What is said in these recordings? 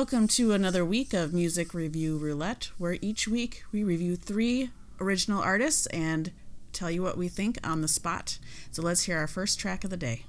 Welcome to another week of Music Review Roulette, where each week we review three original artists and tell you what we think on the spot. So let's hear our first track of the day.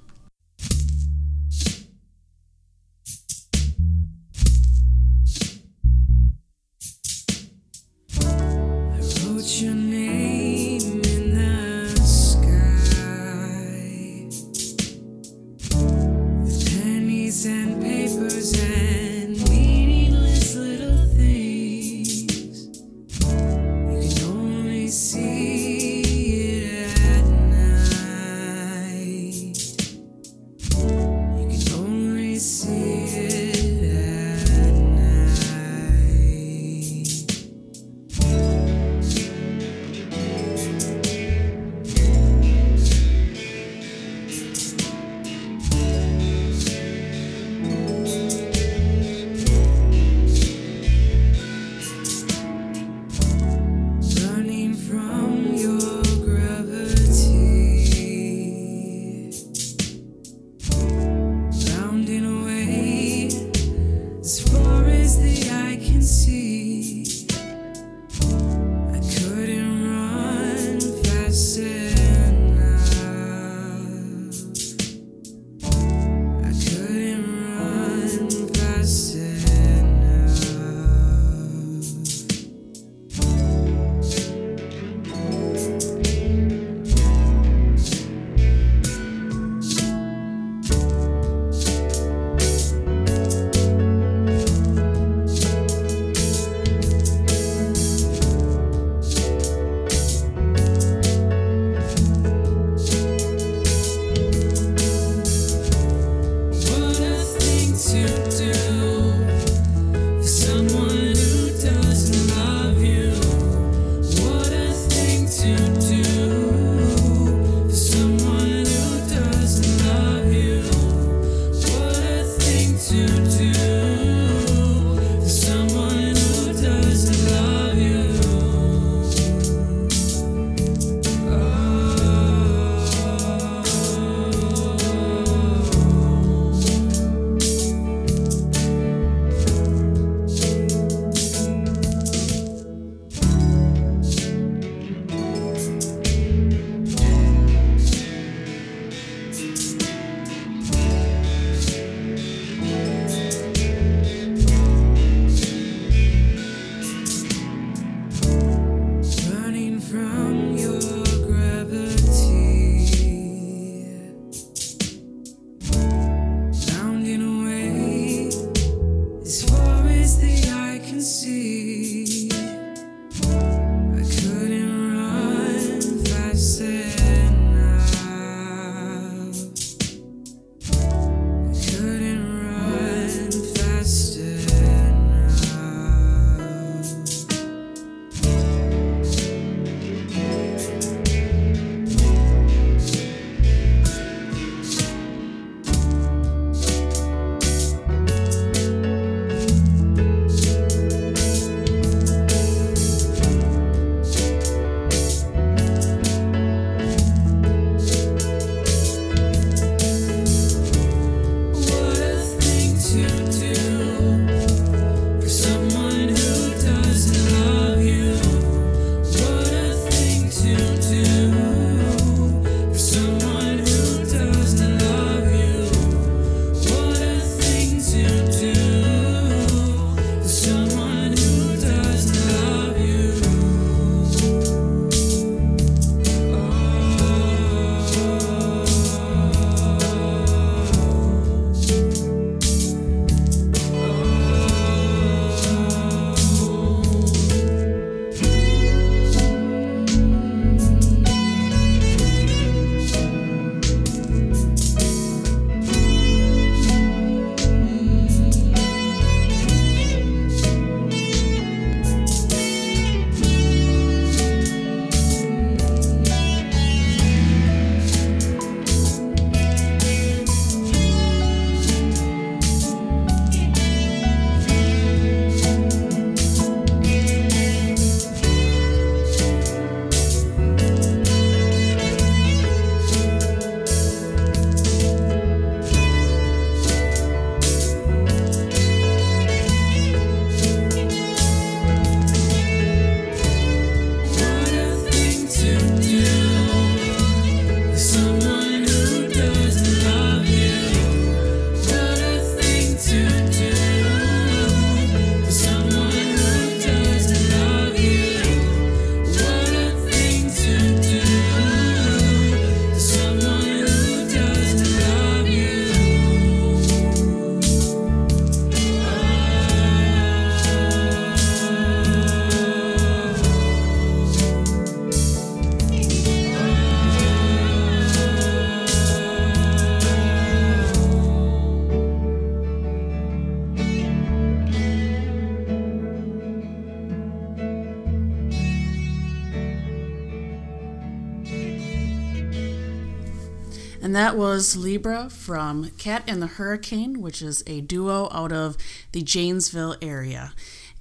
Was Libra from Kat and the Hurricane, which is a duo out of the Janesville area.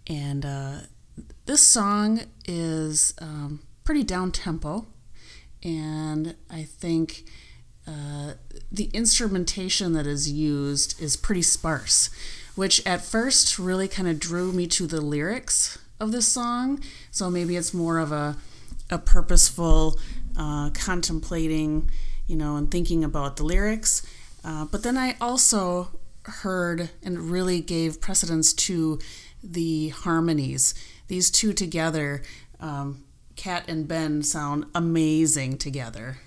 And uh, this song is um, pretty down tempo. And I think uh, the instrumentation that is used is pretty sparse, which at first really kind of drew me to the lyrics of this song. So maybe it's more of a, a purposeful uh, contemplating you know, and thinking about the lyrics. Uh, but then I also heard and really gave precedence to the harmonies. These two together, um, Kat and Ben, sound amazing together.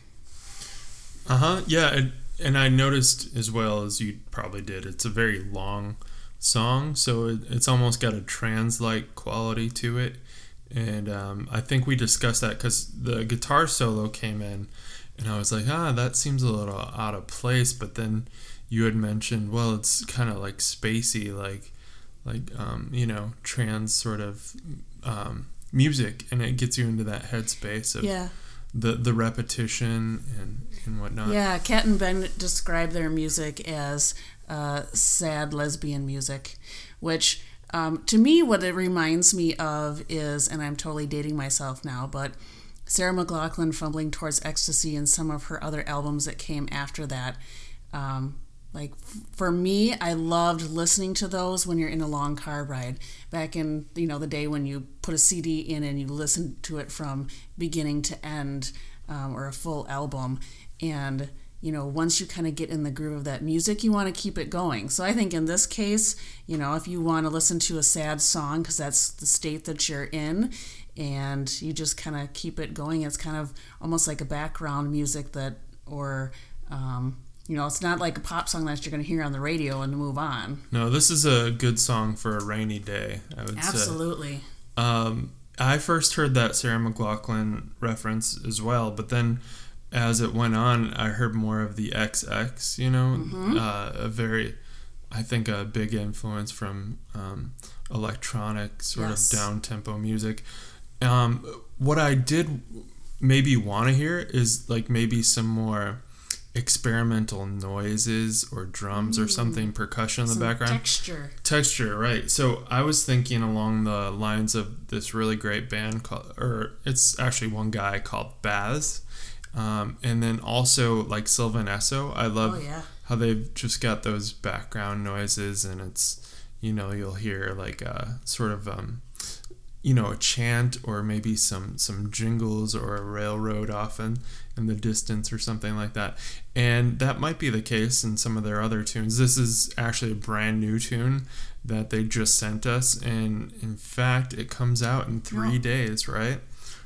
Uh huh. Yeah, and, and I noticed as well as you probably did, it's a very long song, so it, it's almost got a trance-like quality to it. And um, I think we discussed that because the guitar solo came in and I was like, ah, that seems a little out of place. But then you had mentioned, well, it's kind of like spacey, like like um, you know, trance sort of um, music, and it gets you into that headspace of yeah. the the repetition and and whatnot. Yeah, Kat and Ben describe their music as uh, sad lesbian music, which. Um, to me, what it reminds me of is, and I'm totally dating myself now, but Sarah McLachlan fumbling towards ecstasy and some of her other albums that came after that. Um, like for me, I loved listening to those when you're in a long car ride. Back in you know the day when you put a CD in and you listen to it from beginning to end, um, or a full album, and you know once you kind of get in the groove of that music, you want to keep it going. So I think in this case, you know if you want to listen to a sad song because that's the state that you're in, and you just kind of keep it going. It's kind of almost like a background music that, or, um, you know, it's not like a pop song that you're going to hear on the radio and move on. No, this is a good song for a rainy day. I would Absolutely. say. Um, I first heard that Sarah McLachlan reference as well, but then as it went on, I heard more of the XX. You know, Mm-hmm. uh, a very, I think, a big influence from um, electronic sort Yes. of down tempo music. Um, what I did maybe want to hear is like maybe some more experimental noises or drums or something percussion in the Mm. Some background texture. texture right so i was thinking along the lines of this really great band called or it's actually one guy called baz um, and then also like sylvan esso i love Oh yeah. how they've just got those background noises and it's you know you'll hear like a sort of um, you know a chant or maybe some some jingles or a railroad often in the distance or something like that and that might be the case in some of their other tunes this is actually a brand new tune that they just sent us and in fact it comes out in three days right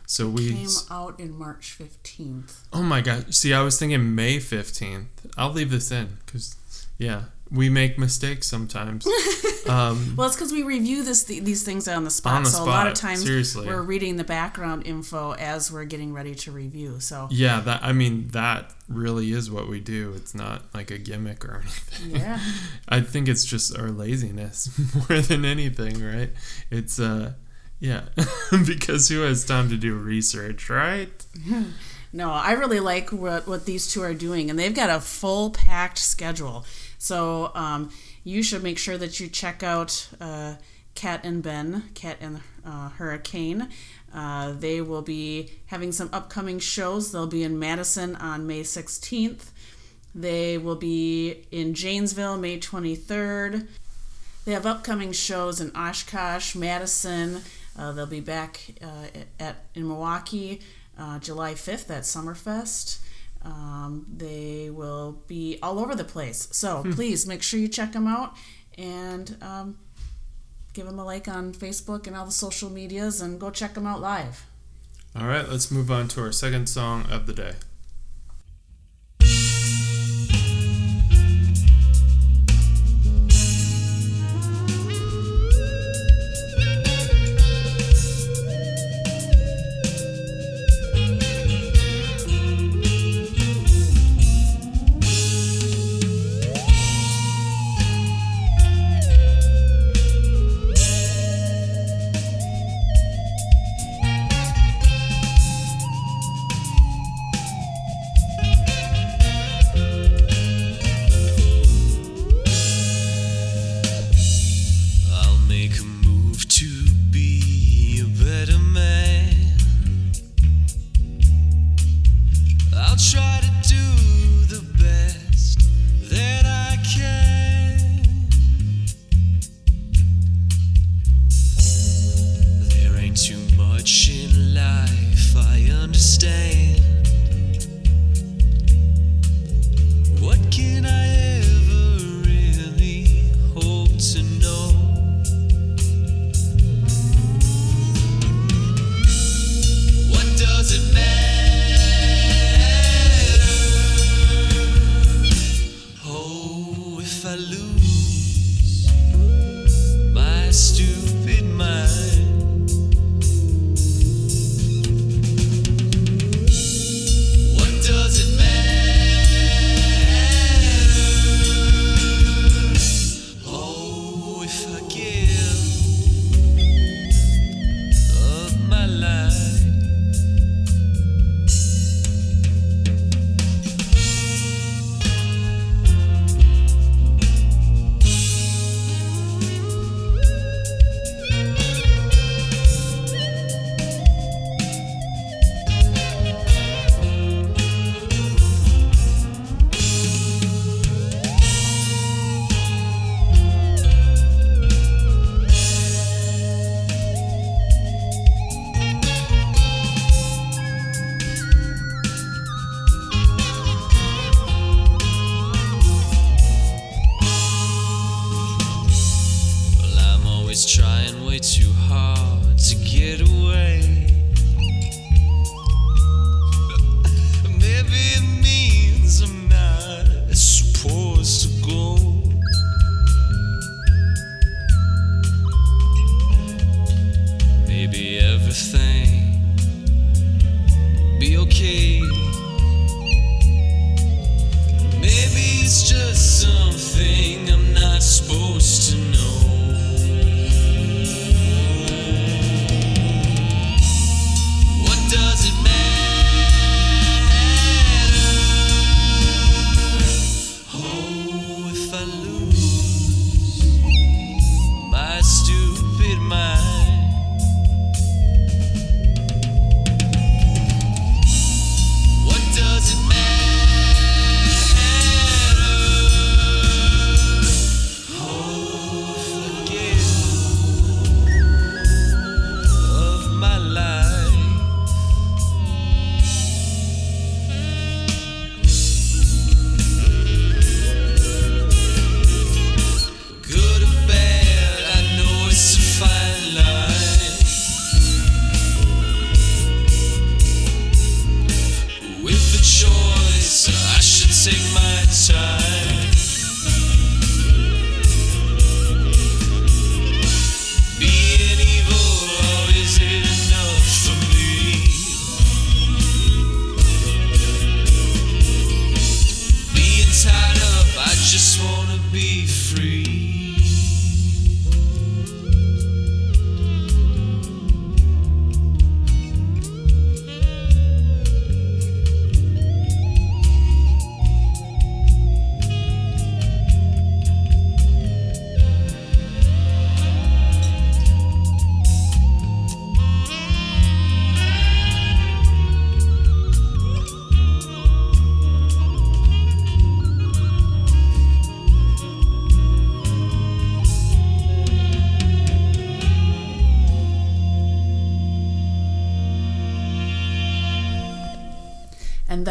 so we Came out in March 15th. Oh my god. See, I was thinking May 15th. I'll leave this in cuz yeah, we make mistakes sometimes. um Well, it's because we review this these things on the spot. On the so a lot of times seriously. we're reading the background info as we're getting ready to review. So yeah, that I mean that really is what we do. It's not like a gimmick or anything. yeah, I think it's just our laziness more than anything, right? It's uh yeah, because who has time to do research, right? no, I really like what what these two are doing, and they've got a full packed schedule. So um, you should make sure that you check out uh, Kat and Ben, Kat and uh, Hurricane. Uh, they will be having some upcoming shows. They'll be in Madison on May 16th. They will be in Janesville May 23rd. They have upcoming shows in Oshkosh, Madison. Uh, they'll be back uh, at in Milwaukee uh, July 5th at Summerfest. Um, they will be all over the place. So please make sure you check them out and um, give them a like on Facebook and all the social medias and go check them out live. All right, let's move on to our second song of the day.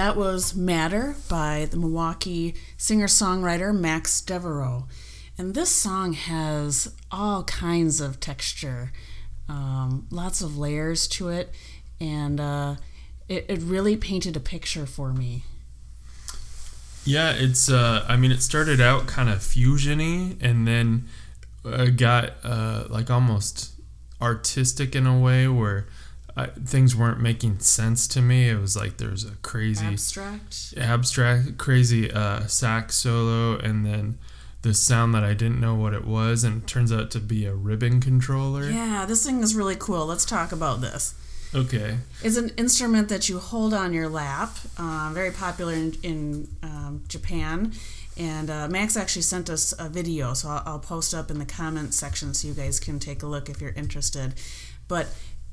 That was Matter by the Milwaukee singer songwriter Max Devereaux. And this song has all kinds of texture, um, lots of layers to it, and uh, it, it really painted a picture for me. Yeah, it's. Uh, I mean, it started out kind of fusiony, and then uh, got uh, like almost artistic in a way where I, things weren't making sense to me. It was like there's a crazy Abstract. abstract, crazy uh, sax solo, and then the sound that I didn't know what it was, and it turns out to be a ribbon controller. Yeah, this thing is really cool. Let's talk about this. Okay. It's an instrument that you hold on your lap, um, very popular in, in um, Japan, And uh, Max actually sent us a video, so I'll, I'll post up in the comments section so you guys can take a look if you're interested. But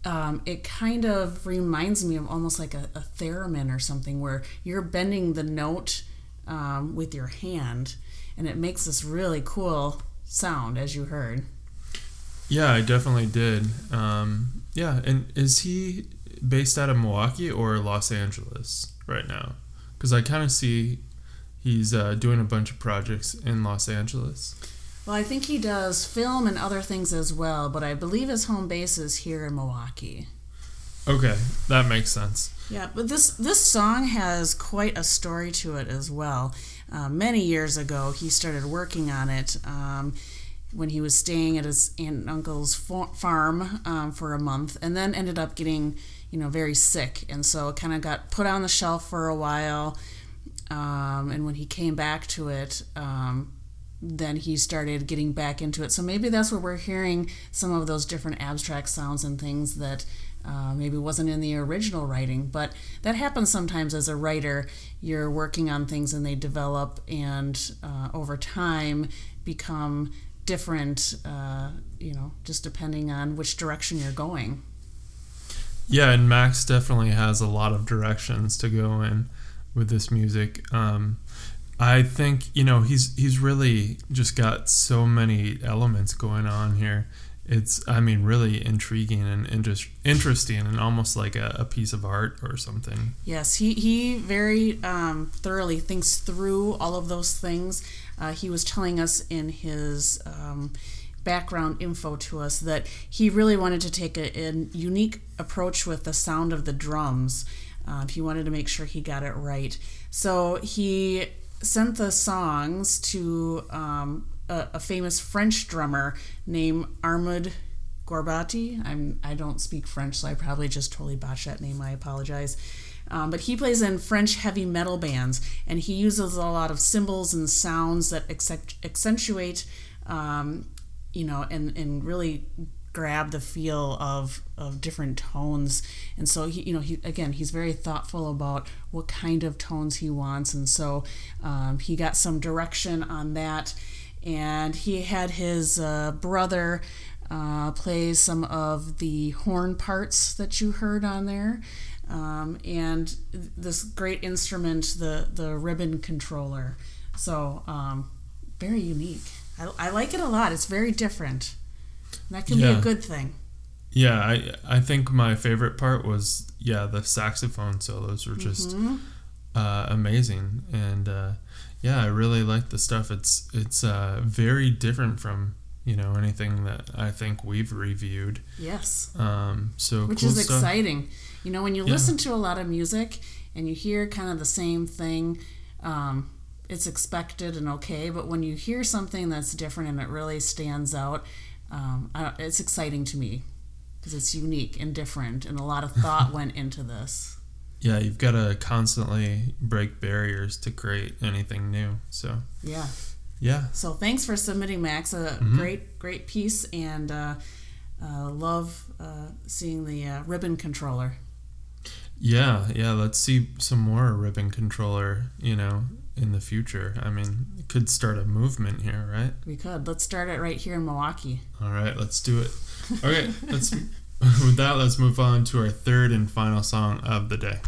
um, it kind of reminds me of almost like a, a theremin or something where you're bending the note um, with your hand, and it makes this really cool sound, as you heard. Yeah, I definitely did. Um, yeah, and is he based out of Milwaukee or Los Angeles right now? Because I kind of see he's uh, doing a bunch of projects in Los Angeles. Well, I think he does film and other things as well, but I believe his home base is here in Milwaukee. Okay, that makes sense. Yeah, but this this song has quite a story to it as well. Uh, many years ago, he started working on it um, when he was staying at his aunt and uncle's fa- farm um, for a month, and then ended up getting you know very sick, and so it kind of got put on the shelf for a while. Um, and when he came back to it, um, then he started getting back into it. So maybe that's where we're hearing some of those different abstract sounds and things that uh, maybe wasn't in the original writing. But that happens sometimes as a writer. You're working on things and they develop and uh, over time become different, uh, you know, just depending on which direction you're going. Yeah, and Max definitely has a lot of directions to go in with this music. Um, I think you know he's he's really just got so many elements going on here. It's I mean really intriguing and interest, interesting and almost like a, a piece of art or something. Yes, he he very um, thoroughly thinks through all of those things. Uh, he was telling us in his um, background info to us that he really wanted to take a, a unique approach with the sound of the drums. Um, he wanted to make sure he got it right. So he sent the songs to um, a, a, famous French drummer named Armand Gorbati. I'm I don't speak French, so I probably just totally botched that name. I apologize. Um, but he plays in French heavy metal bands, and he uses a lot of cymbals and sounds that accentuate, um, you know, and and really grab the feel of of different tones. And so he you know he again he's very thoughtful about what kind of tones he wants. And so um, he got some direction on that. And he had his uh, brother uh, play some of the horn parts that you heard on there. Um, and this great instrument the the ribbon controller. So um, very unique. I, I like it a lot. It's very different that can yeah. be a good thing. Yeah, I I think my favorite part was yeah the saxophone solos were just mm-hmm. uh, amazing and uh, yeah I really like the stuff. It's it's uh, very different from you know anything that I think we've reviewed. Yes. Um. So which cool is stuff. exciting. You know when you yeah. listen to a lot of music and you hear kind of the same thing. Um, it's expected and okay, but when you hear something that's different and it really stands out, um, it's exciting to me because it's unique and different, and a lot of thought went into this. Yeah, you've got to constantly break barriers to create anything new. So yeah, yeah. So thanks for submitting, Max. A mm-hmm. great, great piece, and uh, uh, love uh, seeing the uh, ribbon controller. Yeah, yeah. Let's see some more ribbon controller. You know, in the future. I mean, it could start a movement here, right? We could. Let's start it right here in Milwaukee. All right, let's do it. Okay, let's with that, let's move on to our third and final song of the day.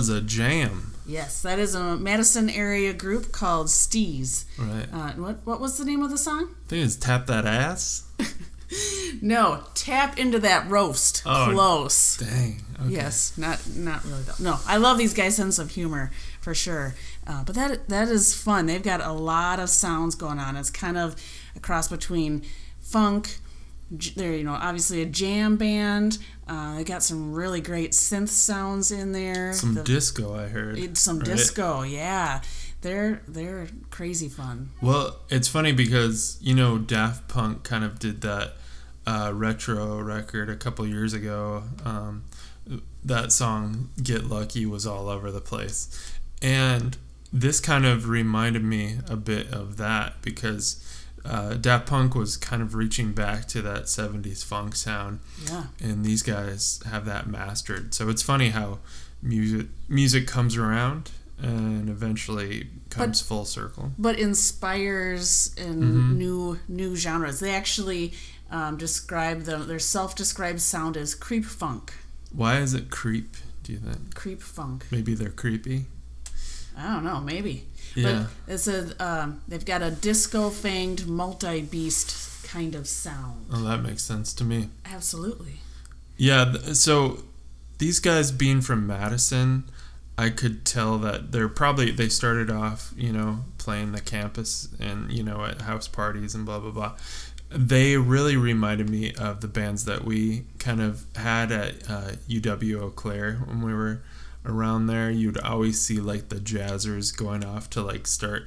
Was a jam. Yes, that is a Madison area group called Steez. Right. Uh, what what was the name of the song? I think it's Tap That Ass. No, tap into that roast. Oh, Close. Dang. Okay. Yes, not not really though. No, I love these guys' sense of humor for sure. Uh, but that that is fun. They've got a lot of sounds going on. It's kind of a cross between funk. They're you know obviously a jam band. Uh, they got some really great synth sounds in there. Some The- disco, I heard. it's some right? disco. Yeah, they're they're crazy fun. Well, it's funny because you know Daft Punk kind of did that uh, retro record a couple years ago. Um, that song "Get Lucky" was all over the place, and this kind of reminded me a bit of that because uh, Daft Punk was kind of reaching back to that '70s funk sound, Yeah. and these guys have that mastered. So it's funny how music music comes around and eventually comes full circle. but inspires in Mm-hmm. new new genres. They actually um, describe them. Their self-described sound as creep funk. Why is it creep? Do you think Creep funk. maybe they're creepy? I don't know. Maybe. Yeah. But it's a um, they've got a disco fanged multi beast kind of sound. Oh, that makes sense to me. Absolutely. Yeah. th- So these guys being from Madison, I could tell that they're probably they started off, you know, playing the campus and you know at house parties and blah blah blah. They really reminded me of the bands that we kind of had at uh, UW Eau Claire when we were around there. You'd always see like the jazzers going off to like start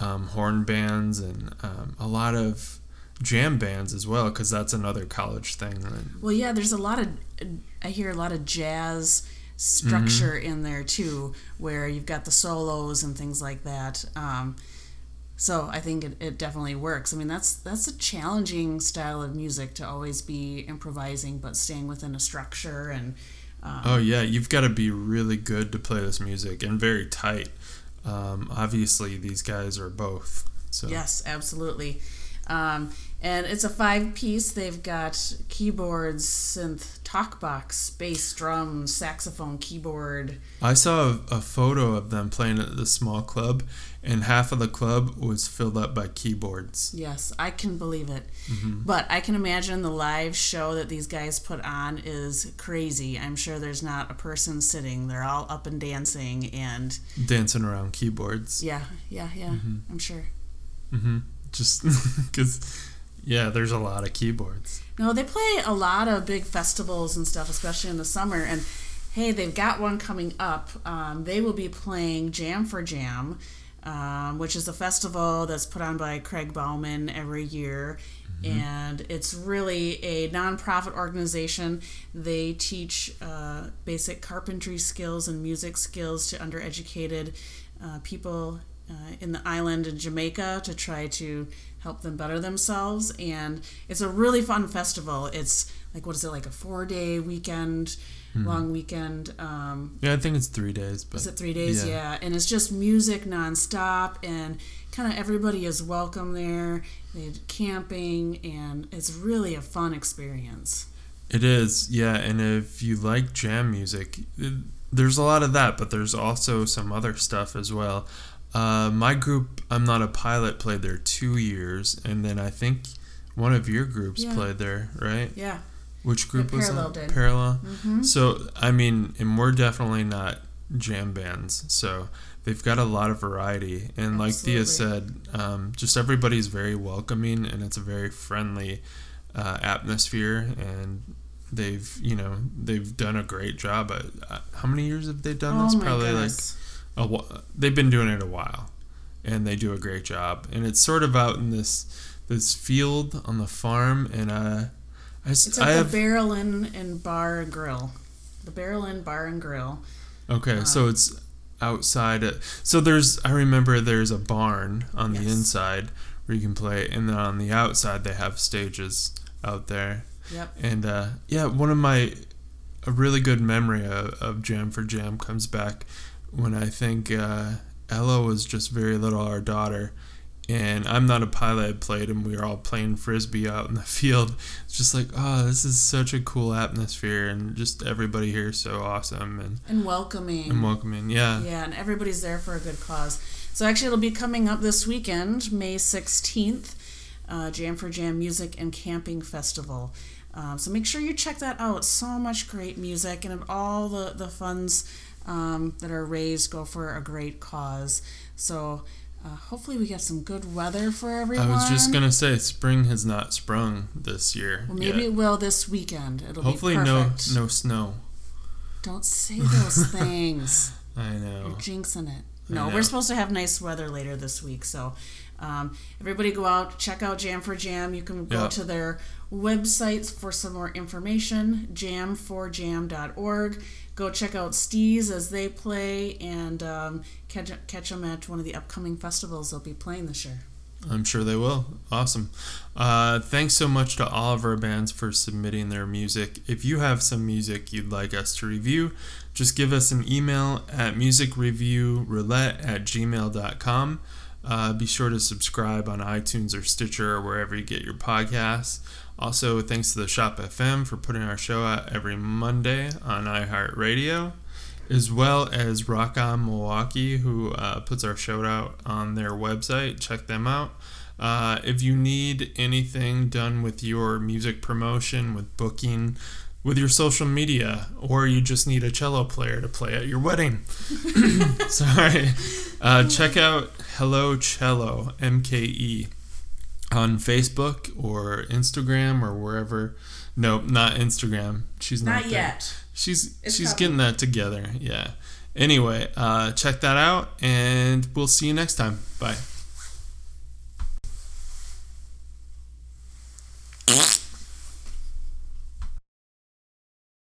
um, horn bands and um, a lot of jam bands as well because that's another college thing. And Well, yeah. There's a lot of I hear a lot of jazz structure Mm-hmm. in there too, where you've got the solos and things like that. Um, so I think it, it definitely works. I mean, that's that's a challenging style of music to always be improvising, but staying within a structure and um, Oh yeah, you've got to be really good to play this music and very tight. Um, obviously, these guys are both. So Yes, absolutely. Um, and it's a five piece. They've got keyboards, synth, talk box, bass, drum, saxophone, keyboard. I saw a, a photo of them playing at the small club, and half of the club was filled up by keyboards. Yes, I can believe it. Mm-hmm. But I can imagine the live show that these guys put on is crazy. I'm sure there's not a person sitting. They're all up and dancing and Dancing around keyboards. yeah, yeah, yeah. Mm-hmm. I'm sure. hmm Just because, yeah, there's a lot of keyboards. No, they play a lot of big festivals and stuff, especially in the summer. And hey, they've got one coming up. Um, they will be playing Jam for Jam, um, which is a festival that's put on by Craig Bauman every year. And it's really a nonprofit organization. They teach uh, basic carpentry skills and music skills to undereducated uh, people uh, in the island in Jamaica to try to help them better themselves. And it's a really fun festival. It's like, what is it, like a four day weekend, long weekend? Um, Yeah, I think it's three days. But is it three days? Yeah. And it's just music nonstop, and kind of everybody is welcome there. They had camping, and it's really a fun experience. It is, yeah. And if you like jam music, it- there's a lot of that, but there's also some other stuff as well. Uh, my group, I'm Not a Pilot, played there two years, and then I think one of your groups Yeah. played there, right? Yeah. Which group was Parallel that? did. Parallel. hmm So, I mean, and we're definitely not jam bands, so they've got a lot of variety. And like Thea said, um, just everybody's very welcoming, and it's a very friendly uh, atmosphere. And they've, you know, they've done a great job. At, uh, how many years have they done Oh this? Probably goodness. like a wh- they've been doing it a while, and they do a great job. And it's sort of out in this this field on the farm, and uh, I, It's I at have the Barrel Inn and Bar and Grill. The Barrel Inn Bar and Grill. Okay, so it's outside. It. So there's, I remember there's a barn on the inside where you can play, and then on the outside they have stages out there. Yep. And uh, yeah, one of my, a really good memory of, of Jam for Jam comes back when I think uh, Ella was just very little, our daughter, and I'm not a pilot. I played, and we were all playing frisbee out in the field. It's just like, oh, this is such a cool atmosphere, and just everybody here is so awesome and, And welcoming. and welcoming. Yeah. Yeah, and everybody's there for a good cause. So actually, it'll be coming up this weekend, May 16th, uh, Jam for Jam Music and Camping Festival. Um, so make sure you check that out. So much great music, and all the, the funds um, that are raised go for a great cause. So uh, hopefully, we get some good weather for everyone. I was just gonna say, spring has not sprung this year. Well, maybe yet. it will this weekend. It'll Hopefully, be no no snow. Don't say those things. I know. You're jinxing it. No, we're supposed to have nice weather later this week. So, um, everybody go out, check out Jam for Jam. You can go Yeah. to their websites for some more information jam4jam.org. Go check out Steez as they play and um, catch, catch them at one of the upcoming festivals they'll be playing this year. I'm sure they will. Awesome. Uh, thanks so much to all of our bands for submitting their music. If you have some music you'd like us to review, just give us an email at musicreviewroulette at gmail.com. Uh, be sure to subscribe on iTunes or Stitcher or wherever you get your podcasts. Also, thanks to the Shop FM for putting our show out every Monday on iHeartRadio as well as Rock On Milwaukee, who uh, puts our show out on their website. Check them out. Uh, if you need anything done with your music promotion, with booking, with your social media, or you just need a cello player to play at your wedding, sorry, uh, check out Hello Cello MKE on Facebook or Instagram or wherever. Nope, not Instagram. She's not, Not yet. She's It's she's getting that together. Yeah. Anyway, uh, check that out, and we'll see you next time. Bye.